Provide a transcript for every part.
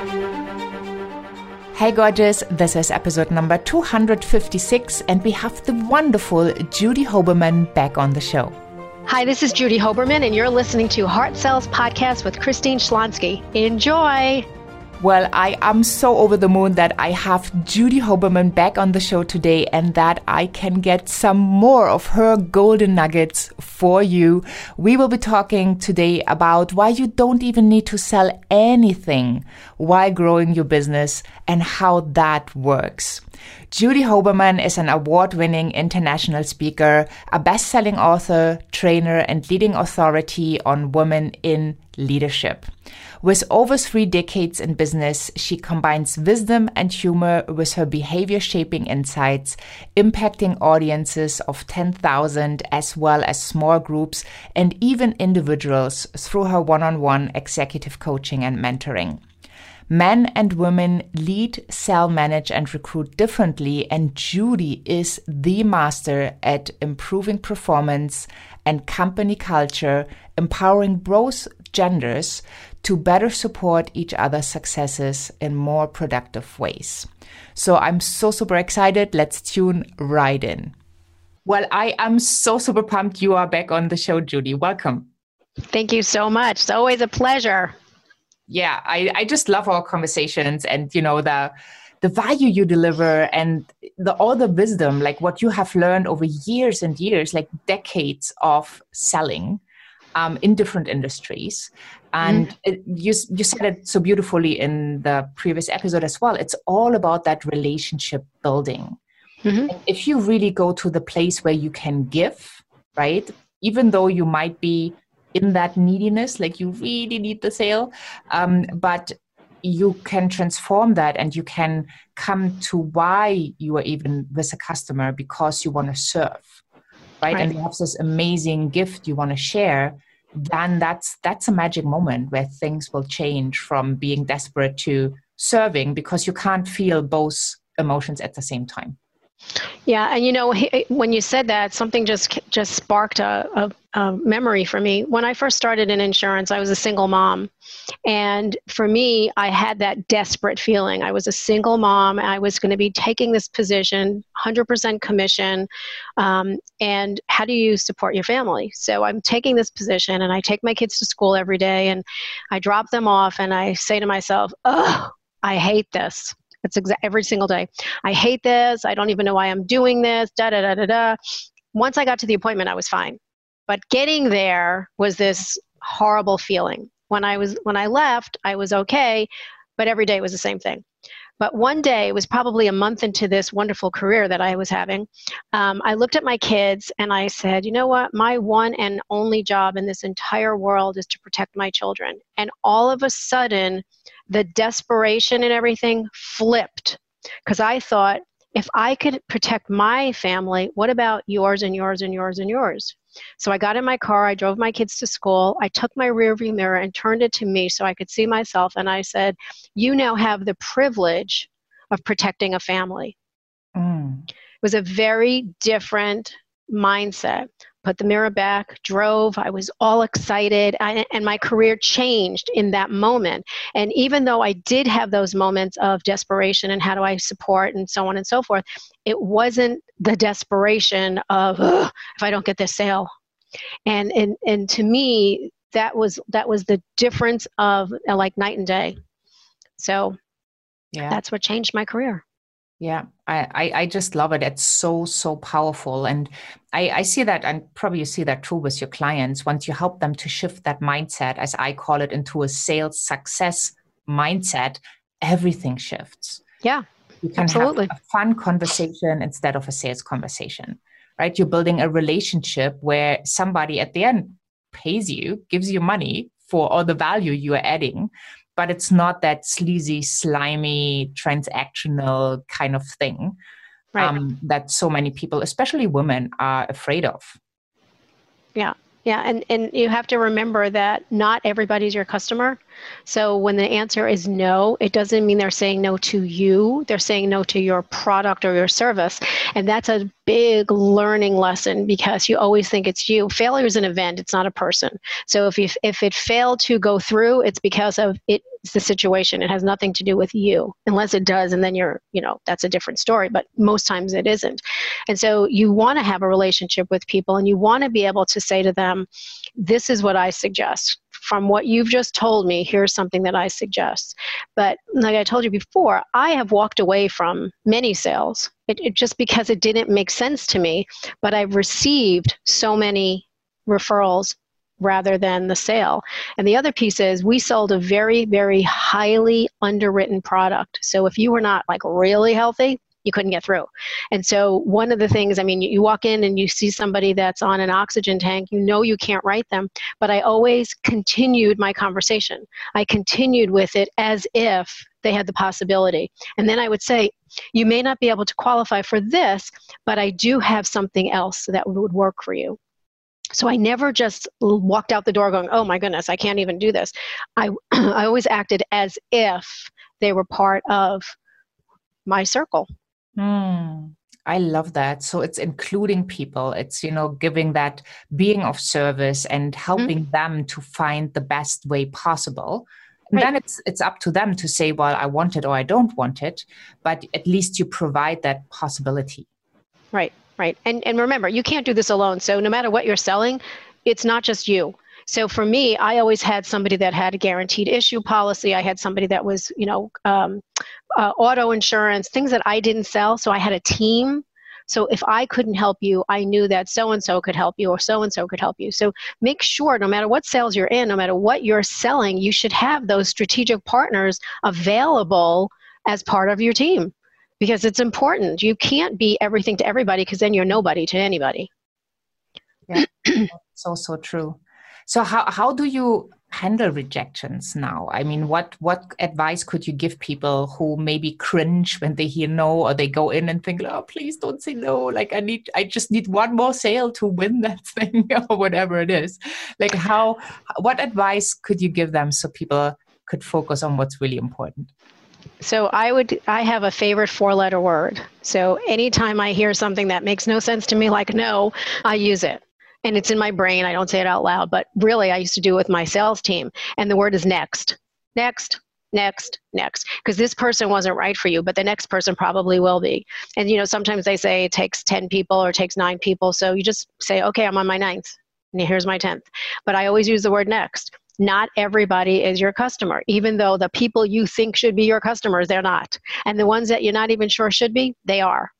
Hey, gorgeous. This is episode number 256, and we have the wonderful Judy Hoberman back on the show. Hi, this is Judy Hoberman, and you're listening to Heart Sells Podcast with Christine Schlonski. Enjoy. Well, I am so over the moon that I have Judy Hoberman back on the show today and that I can get some more of her golden nuggets for you. We will be talking today about why you don't even need to sell anything while growing your business and how that works. Judy Hoberman is an award winning international speaker, a best selling author, trainer, and leading authority on women in leadership. With over three decades in business, she combines wisdom and humor with her behavior shaping insights, impacting audiences of 10,000 as well as small groups and even individuals through her one on one executive coaching and mentoring. Men and women lead, sell, manage, and recruit differently, and Judy is the master at improving performance and company culture, empowering both genders to better support each other's successes in more productive ways. So I'm so super excited. Let's tune right in. Well, I am so super pumped you are back on the show, Judy. Welcome. Thank you so much. It's always a pleasure. Yeah, I, I just love our conversations and you know the the value you deliver and the all the wisdom, like what you have learned over years and years, like decades of selling um, in different industries. And mm. it, you, you said it so beautifully in the previous episode as well. It's all about that relationship building. Mm-hmm. If you really go to the place where you can give, right, even though you might be in that neediness, like you really need the sale, um, but you can transform that and you can come to why you are even with a customer because you want to serve right? right? And you have this amazing gift you want to share, then that's that's a magic moment where things will change from being desperate to serving because you can't feel both emotions at the same time. Yeah, and you know, when you said that, something just just sparked a, a, a, memory for me. When I first started in insurance, I was a single mom, and for me, I had that desperate feeling. I was a single mom. I was going to be taking this position, 100% commission, um, and how do you support your family? So I'm taking this position, and I take my kids to school every day, and I drop them off, and I say to myself, "Oh, I hate this." It's exa- every single day. I hate this. I don't even know why I'm doing this. Da da da da da. Once I got to the appointment, I was fine. But getting there was this horrible feeling. When I was when I left, I was okay, but every day was the same thing. But one day, it was probably a month into this wonderful career that I was having. Um, I looked at my kids and I said, you know what? My one and only job in this entire world is to protect my children. And all of a sudden, the desperation and everything flipped because I thought, if I could protect my family, what about yours and yours and yours and yours? So I got in my car, I drove my kids to school, I took my rearview mirror and turned it to me so I could see myself, and I said, You now have the privilege of protecting a family. Mm. It was a very different mindset put the mirror back, drove. I was all excited, I, and my career changed in that moment. And even though I did have those moments of desperation and how do I support and so on and so forth, it wasn't the desperation of if I don't get this sale. And and and to me, that was that was the difference of like night and day. So yeah. that's what changed my career. Yeah, I, I just love it. It's so, so powerful. And I, I see that, and probably you see that too with your clients. Once you help them to shift that mindset, as I call it, into a sales success mindset, everything shifts. Yeah, you can absolutely. have a fun conversation instead of a sales conversation, right? You're building a relationship where somebody at the end pays you, gives you money for all the value you are adding but it's not that sleazy, slimy, transactional kind of thing right. um, that so many people, especially women, are afraid of. Yeah. Yeah, and, and you have to remember that not everybody's your customer. So when the answer is no, it doesn't mean they're saying no to you. They're saying no to your product or your service. And that's a big learning lesson because you always think it's you. Failure is an event, it's not a person. So if you if it failed to go through, it's because of it is the situation. It has nothing to do with you, unless it does, and then you're, you know, that's a different story. But most times it isn't. And so you want to have a relationship with people, and you want to be able to say to them, "This is what I suggest." From what you've just told me, here's something that I suggest. But like I told you before, I have walked away from many sales it, it just because it didn't make sense to me. But I've received so many referrals rather than the sale. And the other piece is we sold a very, very highly underwritten product. So if you were not like really healthy, you couldn't get through. And so one of the things, I mean, you walk in and you see somebody that's on an oxygen tank, you know you can't write them, but I always continued my conversation. I continued with it as if they had the possibility. And then I would say, you may not be able to qualify for this, but I do have something else that would work for you. So I never just walked out the door going, oh my goodness, I can't even do this. I, I always acted as if they were part of my circle. Mm, I love that. So it's including people. It's, you know, giving that being of service and mm-hmm. helping mm-hmm. them to find the best way possible. Right. then it's it's up to them to say, well, I want it or I don't want it. But at least you provide that possibility. Right, right. And and remember, you can't do this alone. So no matter what you're selling, it's not just you. So for me, I always had somebody that had a guaranteed issue policy. I had somebody that was, you know, um, uh, auto insurance, things that I didn't sell. So I had a team. So if I couldn't help you, I knew that so and so could help you or so and so could help you. So make sure no matter what sales you're in, no matter what you're selling, you should have those strategic partners available as part of your team because it's important. You can't be everything to everybody because then you're nobody to anybody. Yeah, so so true. So how how do you handle rejections now? I mean, what what advice could you give people who maybe cringe when they hear no, or they go in and think, "Oh, please don't say no." Like I need, I just need one more sale to win that thing, or whatever it is. Like how, what advice could you give them so people could focus on what's really important? So I would I have a favorite four letter word. So anytime I hear something that makes no sense to me like no, I use it and it's in my brain. I don't say it out loud, but really, I used to do it with my sales team. And the word is next, next, next, next, because this person wasn't right for you, but the next person probably will be. And you know, sometimes they say it takes 10 people or takes nine people. So you just say, okay, I'm on my ninth, and here's my 10th. But I always use the word next. Not everybody is your customer, even though the people you think should be your customers, they're not. And the ones that you're not even sure should be, they are.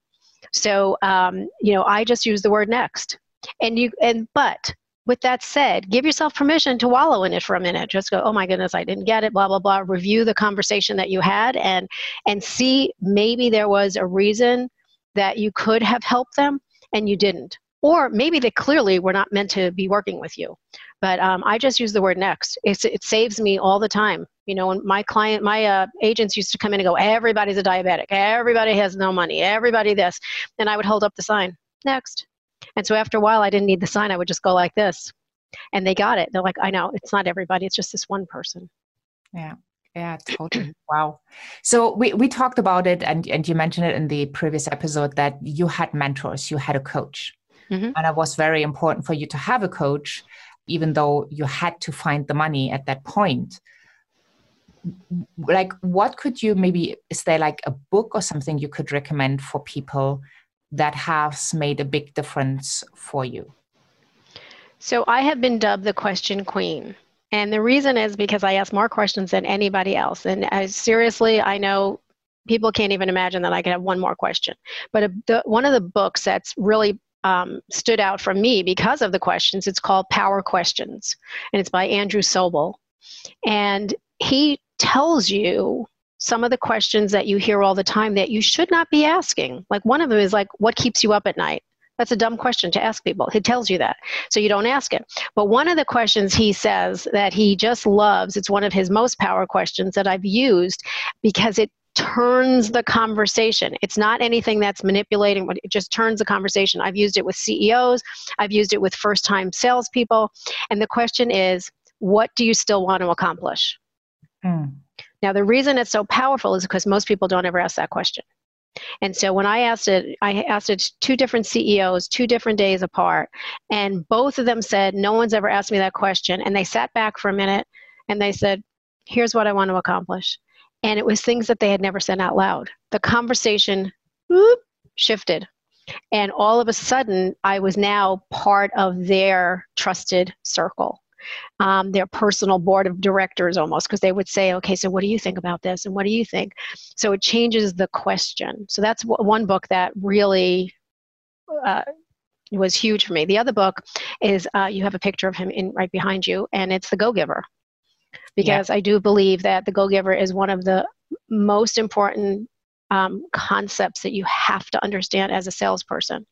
So, um, you know, I just use the word next and you and but with that said, give yourself permission to wallow in it for a minute. Just go, oh my goodness, I didn't get it, blah, blah, blah. Review the conversation that you had and and see maybe there was a reason that you could have helped them and you didn't. Or maybe they clearly were not meant to be working with you. But um, I just use the word next. It's, it saves me all the time. You know, when my client, my uh, agents used to come in and go, everybody's a diabetic, everybody has no money, everybody this. And I would hold up the sign, next, and so after a while, I didn't need the sign. I would just go like this. And they got it. They're like, I know, it's not everybody, it's just this one person. Yeah. Yeah, totally. wow. So we, we talked about it and, and you mentioned it in the previous episode that you had mentors, you had a coach. Mm-hmm. And it was very important for you to have a coach, even though you had to find the money at that point. Like, what could you maybe, is there like a book or something you could recommend for people that has made a big difference for you? So I have been dubbed the question queen. And the reason is because I ask more questions than anybody else. And I, seriously, I know people can't even imagine that I could have one more question. But a, the, one of the books that's really um, stood out for me because of the questions, it's called Power Questions. And it's by Andrew Sobel. And he tells you some of the questions that you hear all the time that you should not be asking. Like one of them is like, what keeps you up at night? That's a dumb question to ask people. He tells you that. So you don't ask it. But one of the questions he says that he just loves, it's one of his most power questions that I've used because it turns the conversation. It's not anything that's manipulating, but it just turns the conversation. I've used it with CEOs, I've used it with first time salespeople. And the question is, what do you still want to accomplish? Mm. Now, the reason it's so powerful is because most people don't ever ask that question. And so when I asked it, I asked it two different CEOs, two different days apart, and both of them said, No one's ever asked me that question. And they sat back for a minute and they said, Here's what I want to accomplish. And it was things that they had never said out loud. The conversation whoop, shifted. And all of a sudden, I was now part of their trusted circle um, their personal board of directors almost because they would say okay so what do you think about this and what do you think so it changes the question so that's one book that really uh, was huge for me the other book is uh, you have a picture of him in right behind you and it's the go giver because yeah. i do believe that the go giver is one of the most important um, concepts that you have to understand as a salesperson.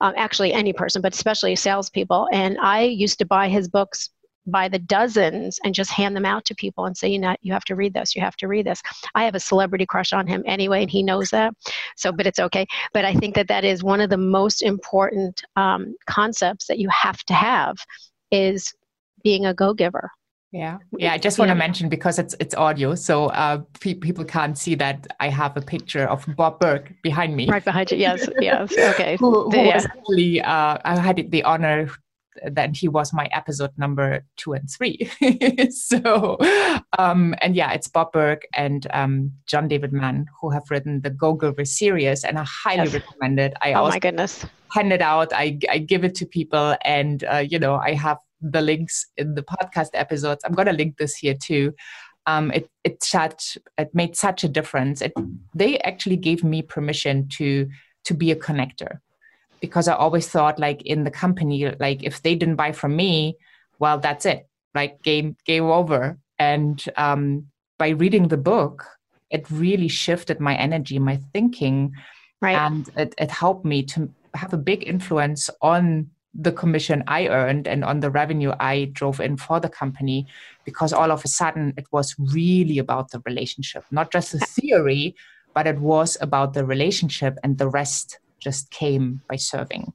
Um, actually, any person, but especially salespeople. And I used to buy his books by the dozens and just hand them out to people and say, you know, you have to read this, you have to read this. I have a celebrity crush on him anyway, and he knows that. So, but it's okay. But I think that that is one of the most important um, concepts that you have to have is being a go-giver. Yeah, yeah. I just want to mention because it's it's audio, so uh, pe- people can't see that I have a picture of Bob Burg behind me. Right behind you. Yes, yes. Okay. who, who yeah. actually uh, I had the honor that he was my episode number two and three. so, um, and yeah, it's Bob Burg and um, John David Mann who have written the Go Giver series, and I highly yes. recommend it. I oh my goodness, hand it out. I I give it to people, and uh, you know, I have the links in the podcast episodes. I'm gonna link this here too. Um, it it such it made such a difference. It, they actually gave me permission to to be a connector because I always thought like in the company, like if they didn't buy from me, well, that's it, like game game over. And um, by reading the book, it really shifted my energy, my thinking, right. and it, it helped me to have a big influence on the commission I earned and on the revenue I drove in for the company because all of a sudden it was really about the relationship, not just the theory, but it was about the relationship and the rest just came by serving.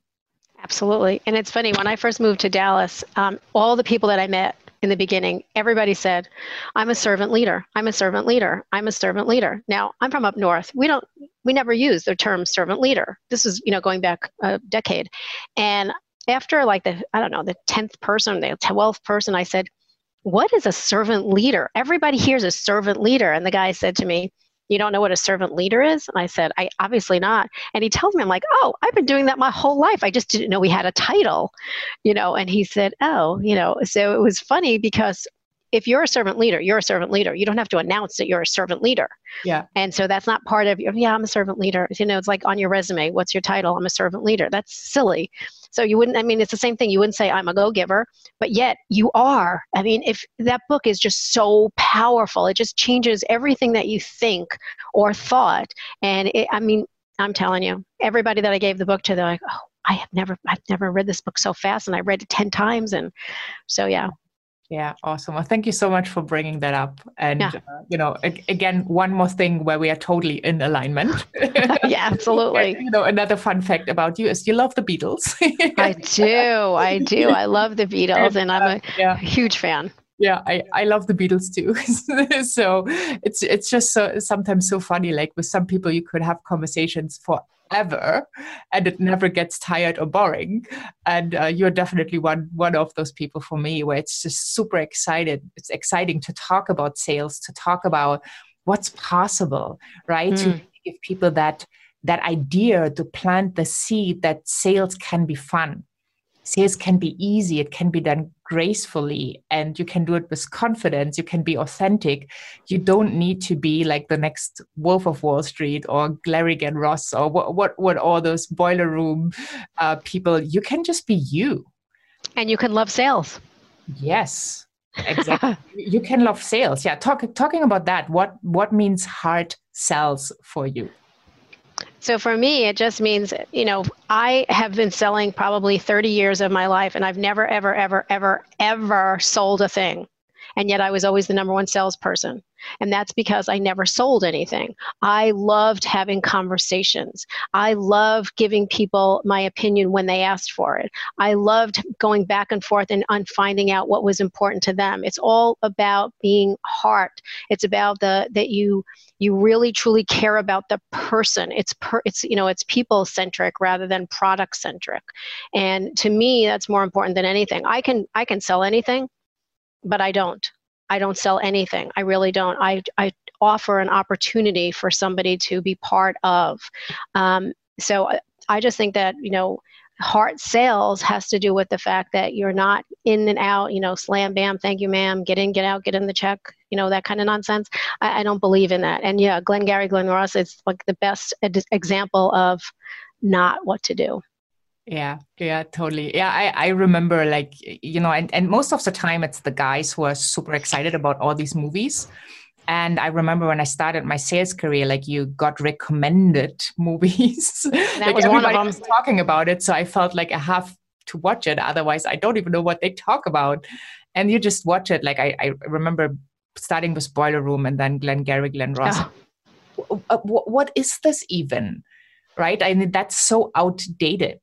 Absolutely. And it's funny, when I first moved to Dallas, um, all the people that I met in the beginning, everybody said, I'm a servant leader. I'm a servant leader. I'm a servant leader. Now, I'm from up north. We don't, we never use the term servant leader. This is, you know, going back a decade. And after like the, I don't know, the 10th person, the 12th person, I said, What is a servant leader? Everybody here is a servant leader. And the guy said to me, you don't know what a servant leader is? And I said, I obviously not. And he tells me, I'm like, oh, I've been doing that my whole life. I just didn't know we had a title, you know. And he said, oh, you know, so it was funny because if you're a servant leader, you're a servant leader. You don't have to announce that you're a servant leader. Yeah. And so that's not part of your, yeah, I'm a servant leader. You know, it's like on your resume, what's your title? I'm a servant leader. That's silly. So you wouldn't, I mean, it's the same thing. You wouldn't say, I'm a go giver, but yet you are. I mean, if that book is just so powerful, it just changes everything that you think or thought. And it, I mean, I'm telling you, everybody that I gave the book to, they're like, oh, I have never, I've never read this book so fast, and I read it ten times, and so yeah, yeah, awesome. Well, thank you so much for bringing that up. And, yeah. uh, you know, again, one more thing where we are totally in alignment. yeah, absolutely. you know, another fun fact about you is you love the Beatles. I do. I do. I love the Beatles, and I'm a yeah. huge fan yeah I, I love the beatles too so it's it's just so sometimes so funny like with some people you could have conversations for ever and it never gets tired or boring and uh, you're definitely one one of those people for me where it's just super excited it's exciting to talk about sales to talk about what's possible right mm. to hmm. give people that that idea to plant the seed that sales can be fun sales can be easy it can be done gracefully and you can do it with confidence you can be authentic. You don't need to be like the next wolf of wall street or Gehrig Ross or what what what all those boiler room uh, people. You can just be you. And you can love sales. Yes exactly. You can love sales. Yeah talk, talking about that what what means hard sells for you so for me, it just means, you know, I have been selling probably 30 years of my life, and I've never, ever, ever, ever, ever sold a thing. And yet I was always the number one salesperson. And that's because I never sold anything. I loved having conversations. I loved giving people my opinion when they asked for it. I loved going back and forth and on finding out what was important to them. It's all about being heart. It's about the that you you really truly care about the person. It's per, it's you know it's people centric rather than product centric. And to me that's more important than anything. I can I can sell anything, but I don't. I don't sell anything. I really don't. I, I offer an opportunity for somebody to be part of. Um, so I just think that, you know, heart sells has to do with the fact that you're not in and out, you know, slam bam, thank you, ma'am, get in, get out, get in the check, you know, that kind of nonsense. I, I don't believe in that. And yeah, Glengarry Glen Ross is like the best example of not what to do. Yeah, yeah, totally. Yeah, I, I remember like, you know, and, and most of the time it's the guys who are super excited about all these movies. And I remember when I started my sales career, like you got recommended movies. Like was everybody one of them. was talking about it. So I felt like I have to watch it. Otherwise, I don't even know what they talk about. And you just watch it. Like I, I remember starting with Boiler Room and then Glengarry Glen Ross. Oh. What is this even? Right? I mean, that's so outdated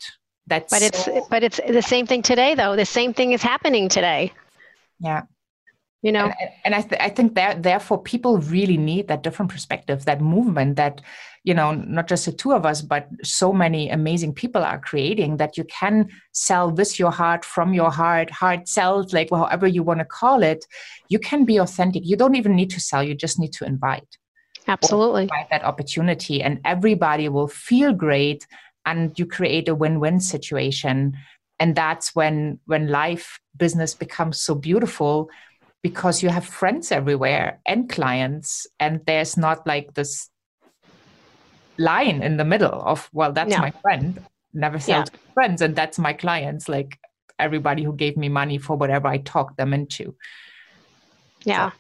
that's but it's so, but it's the same thing today though the same thing is happening today yeah you know? And, and I, th- I think that therefore people really need that different perspective that movement that you know not just the two of us but so many amazing people are creating that you can sell with your heart from your heart heart sells like however you want to call it. You can be authentic. You don't even need to sell. You just need to invite. Absolutely. Invite that opportunity and everybody will feel great and you create a win-win situation. And that's when when life business becomes so beautiful because you have friends everywhere and clients and there's not like this line in the middle of well that's my friend. Never sell yeah. friends and that's my clients like everybody who gave me money for whatever i talked them into yeah.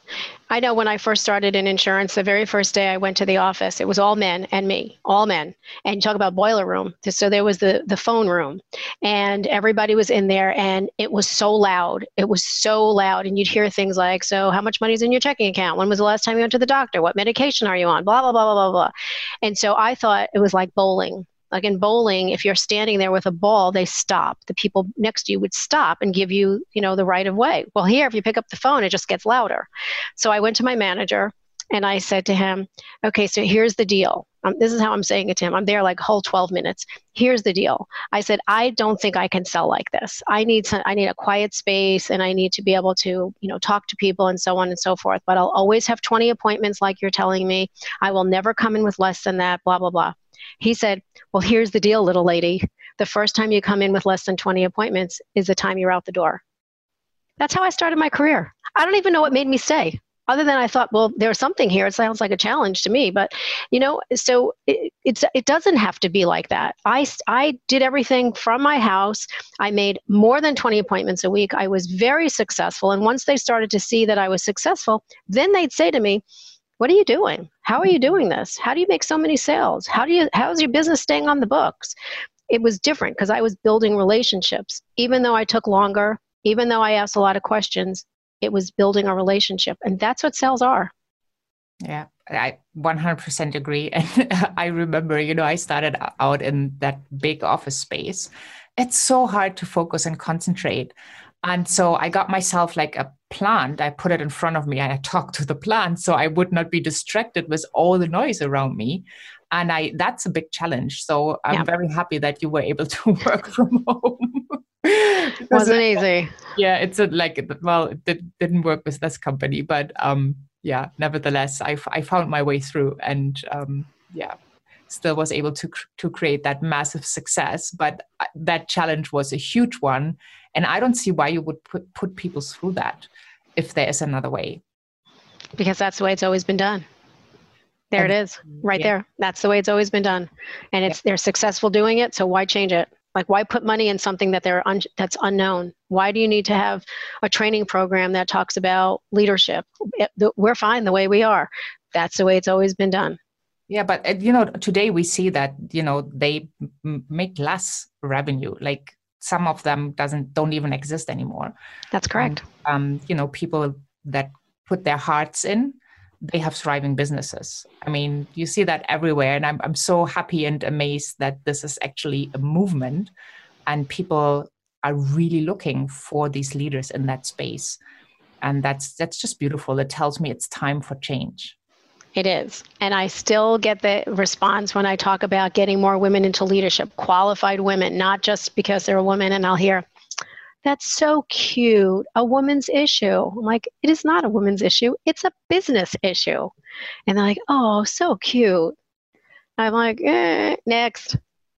I know when I first started in insurance, the very first day I went to the office, it was all men and me, all men. And you talk about boiler room. So there was the, the phone room, and everybody was in there, and it was so loud. It was so loud. And you'd hear things like, So, how much money is in your checking account? When was the last time you went to the doctor? What medication are you on? Blah, blah, blah, blah, blah, blah. And so I thought it was like bowling like in bowling if you're standing there with a ball they stop. The people next to you would stop and give you you know the right of way. Well here if you pick up the phone it just gets louder. So i went to my manager and i said to him okay so here's the deal. Um, this is how i'm saying it to him. I'm there like whole 12 minutes. Here's the deal. I said i don't think i can sell like this. I need some i need a quiet space and i need to be able to you know talk to people and so on and so forth. But i'll always have 20 appointments like you're telling me. I will never come in with less than that blah blah blah he said, Well, here's the deal, little lady. The first time you come in with less than 20 appointments is the time you're out the door. That's how I started my career. I don't even know what made me stay other than I thought, well, there's something here. It sounds like a challenge to me, but you know, so it, it's it doesn't have to be like that. I I did everything from my house. I made more than 20 appointments a week. I was very successful, and once they started to see that I was successful, then they'd say to me, what are you doing how are you doing this? How do you make so many sales? How do you how's your business staying on the books? It was different because i was building relationships. Even though i took longer even though i asked a lot of questions it was building a relationship and that's what sales are. Yeah i 100% agree and i remember you know i started out in that big office space. It's so hard to focus and concentrate and so I got myself like a plant. I put it in front of me and I talked to the plant so I would not be distracted with all the noise around me. And I that's a big challenge. So I'm yeah. very happy that you were able to work from home. Wasn't easy. Yeah, it's a, like well, it did, didn't work with this company, but um, yeah, nevertheless, I, I found my way through, and um, yeah, still was able to to create that massive success. But uh, that challenge was a huge one, and I don't see why you would put put people through that if there is another way. Because that's the way it's always been done. There and, it is, right yeah. there. That's the way it's always been done, and it's yeah. they're successful doing it. So why change it? Like why put money in something that they're un- that's unknown? Why do you need to have a training program that talks about leadership? It, the, we're fine the way we are. That's the way it's always been done. Yeah, but uh, you know, today we see that you know they m- make less revenue. Like some of them doesn't don't even exist anymore. That's correct. um, you know, people that put their hearts in, they have thriving businesses. I mean, you see that everywhere, and I'm I'm so happy and amazed that this is actually a movement, and people are really looking for these leaders in that space, and that's that's just beautiful. It tells me it's time for change. It is. And I still get the response when I talk about getting more women into leadership, qualified women, not just because they're a woman and I'll hear, That's so cute. A woman's issue. I'm like, it is not a woman's issue. It's a business issue. And they're like, oh, so cute. I'm like, eh, next.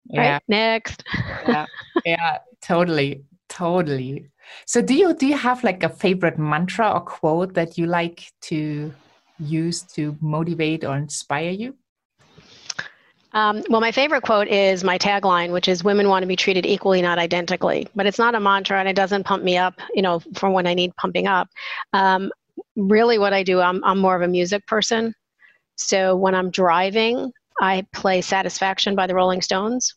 Yeah. Right, next. yeah. Yeah. Totally. Totally. So do you do you have like a favorite mantra or quote that you like to use to motivate or inspire you? Um, well, my favorite quote is my tagline, which is "Women want to be treated equally, not identically." But it's not a mantra, and it doesn't pump me up, you know, for when I need pumping up. Um, really, what I do, I'm I'm more of a music person. So when I'm driving, I play "Satisfaction" by the Rolling Stones,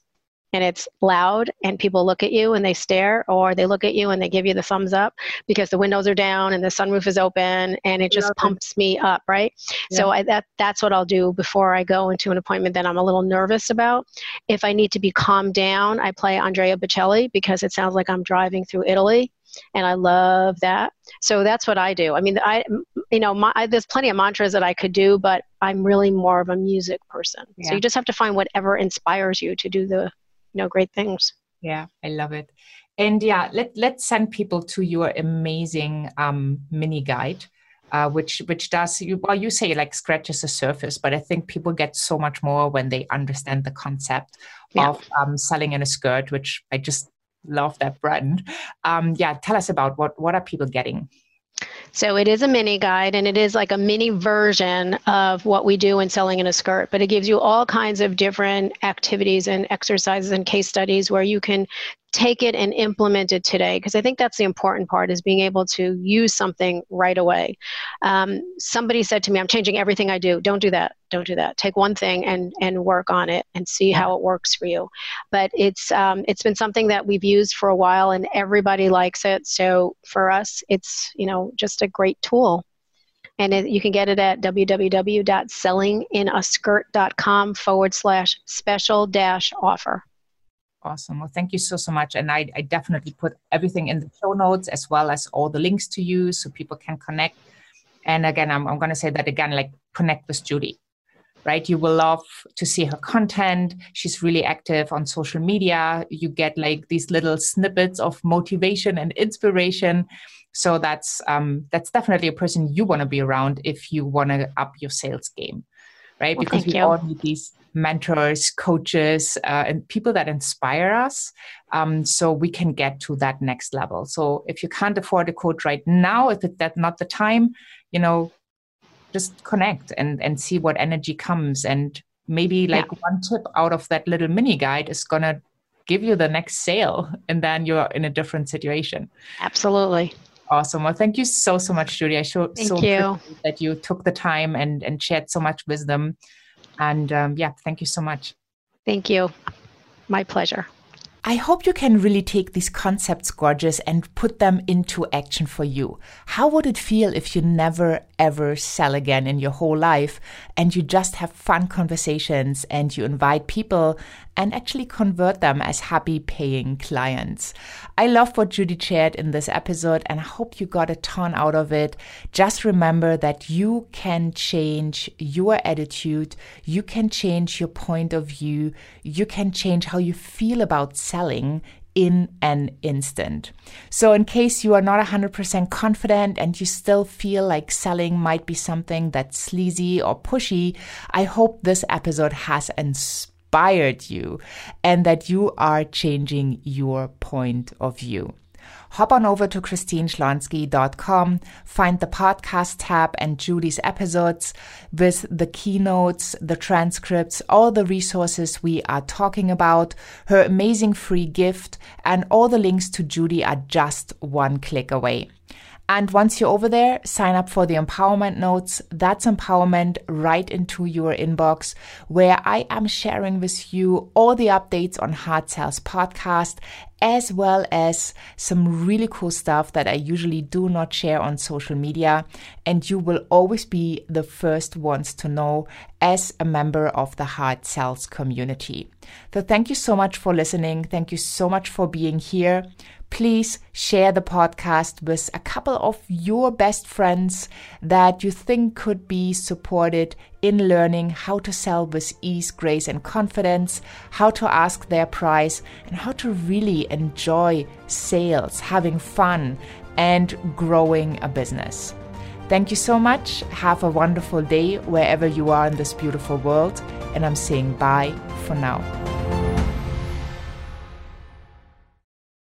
and it's loud and people look at you and they stare or they look at you and they give you the thumbs up because the windows are down and the sunroof is open and it just Love pumps it. me up right yeah. so I, that that's what i'll do before i go into an appointment that i'm a little nervous about if i need to be calmed down i play andrea bocelli because it sounds like i'm driving through italy and I love that. So that's what I do. I mean, I, you know, my, I, there's plenty of mantras that I could do, but I'm really more of a music person. Yeah. So you just have to find whatever inspires you to do the know great things. Yeah i love it. And yeah let, let's send people to your amazing um, mini guide uh, which which does you well you say like scratches the surface but i think people get so much more when they understand the concept yeah. of um, selling in a skirt which i just love that brand. Um, yeah tell us about what what are people getting so it is a mini guide and it is like a mini version of what we do in selling in a skirt, but it gives you all kinds of different activities and exercises and case studies where you can take it and implement it today because i think that's the important part is being able to use something right away. Um, somebody said to me i'm changing everything i do. Don't do that. Don't do that. Take one thing and and work on it and see how it works for you. But it's um, it's been something that we've used for a while and everybody likes it. So for us it's you know just a great tool. And it, you can get it at www.sellinginaskirt.com forward slash special dash offer Awesome. Well, thank you so, so much. And I, I definitely put everything in the show notes as well as all the links to you so people can connect. And again, I'm, I'm going to say that again, like connect with Judy, right? You will love to see her content. She's really active on social media. You get like these little snippets of motivation and inspiration. So that's um, that's definitely a person you want to be around if you want to up your sales game, right? Well, because we you. all need these mentors, coaches, uh, and people that inspire us um, so we can get to that next level. So if you can't afford a coach right now, if it's that not the time, you know, just connect and, and see what energy comes. And maybe like yeah. one tip out of that little mini guide is going to give you the next sale and then you're in a different situation. Absolutely. Awesome. Well, thank you so, so much, Judy. I so, thank so you. that you took the time and, and shared so much wisdom. And um, yeah, thank you so much. Thank you. My pleasure. I hope you can really take these concepts, gorgeous, and put them into action for you. How would it feel if you never ever sell again in your whole life and you just have fun conversations and you invite people and actually convert them as happy paying clients? I love what Judy shared in this episode and I hope you got a ton out of it. Just remember that you can change your attitude, you can change your point of view, you can change how you feel about selling in an instant. So, in case you are not 100% confident and you still feel like selling might be something that's sleazy or pushy, I hope this episode has inspired you and that you are changing your point of view hop on over to christineschlonski.com, find the podcast tab and Judy's episodes with the keynotes, the transcripts, all the resources we are talking about, her amazing free gift, and all the links to Judy are just one click away. And once you're over there, sign up for the empowerment notes. That's empowerment right into your inbox, where I am sharing with you all the updates on Heart Sells Podcast, as well as some really cool stuff that I usually do not share on social media. And you will always be the first ones to know as a member of the Heart Sells community. So thank you so much for listening. Thank you so much for being here please share the podcast with a couple of your best friends that you think could be supported in learning how to sell with ease, grace, and confidence, how to ask their price, and how to really enjoy sales, having fun, and growing a business. Thank you so much. Have a wonderful day wherever you are in this beautiful world. And I'm saying bye for now.